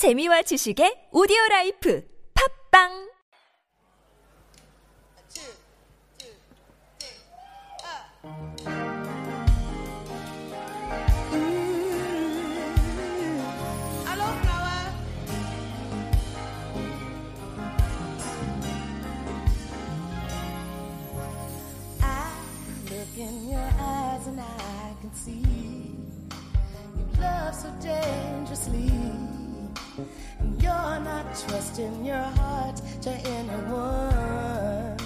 재미와 지식의 오디오 라이프 팝빵 in your eyes and I can see you love so dangerously. You're not trusting your heart to anyone.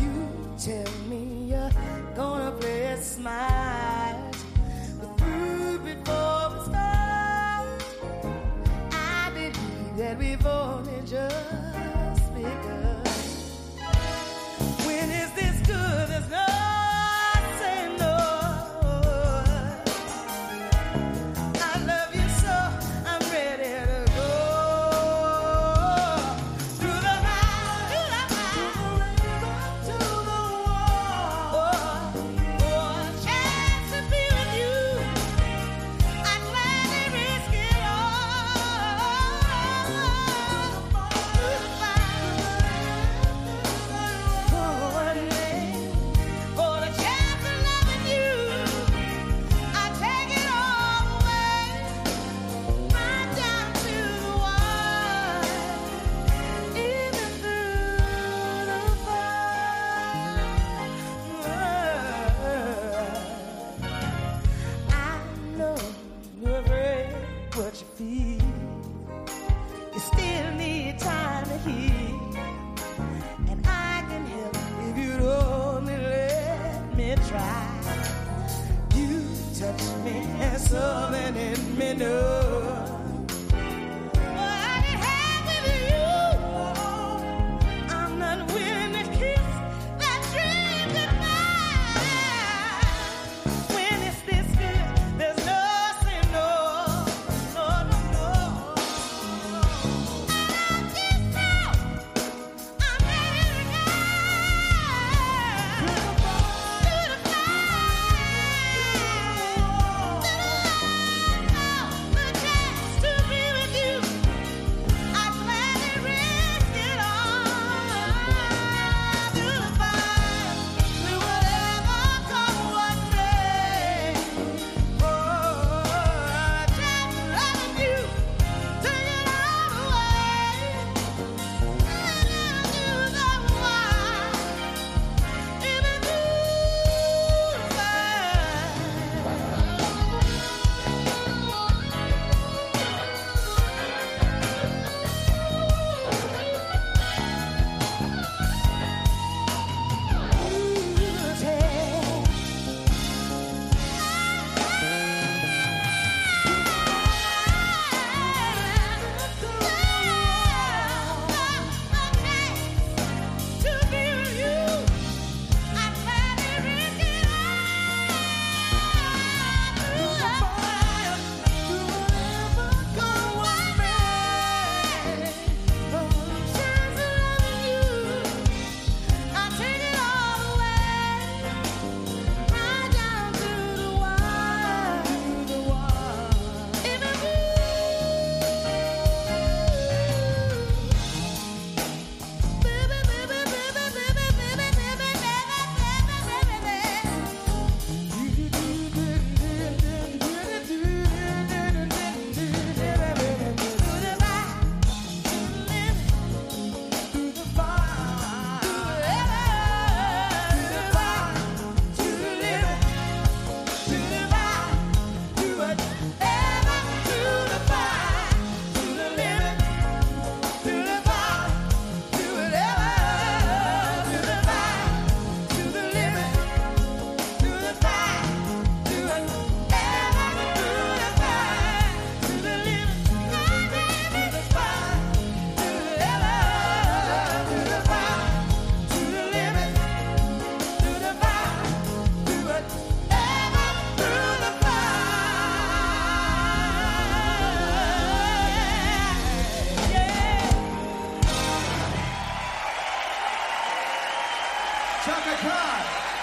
You tell me you're gonna play it smart. But through before we start, I believe that we've only just begun. When is this good? what you feel. You still need time to heal. And I can help if you'd only let me try. You touch me and something in me knows. talk and cry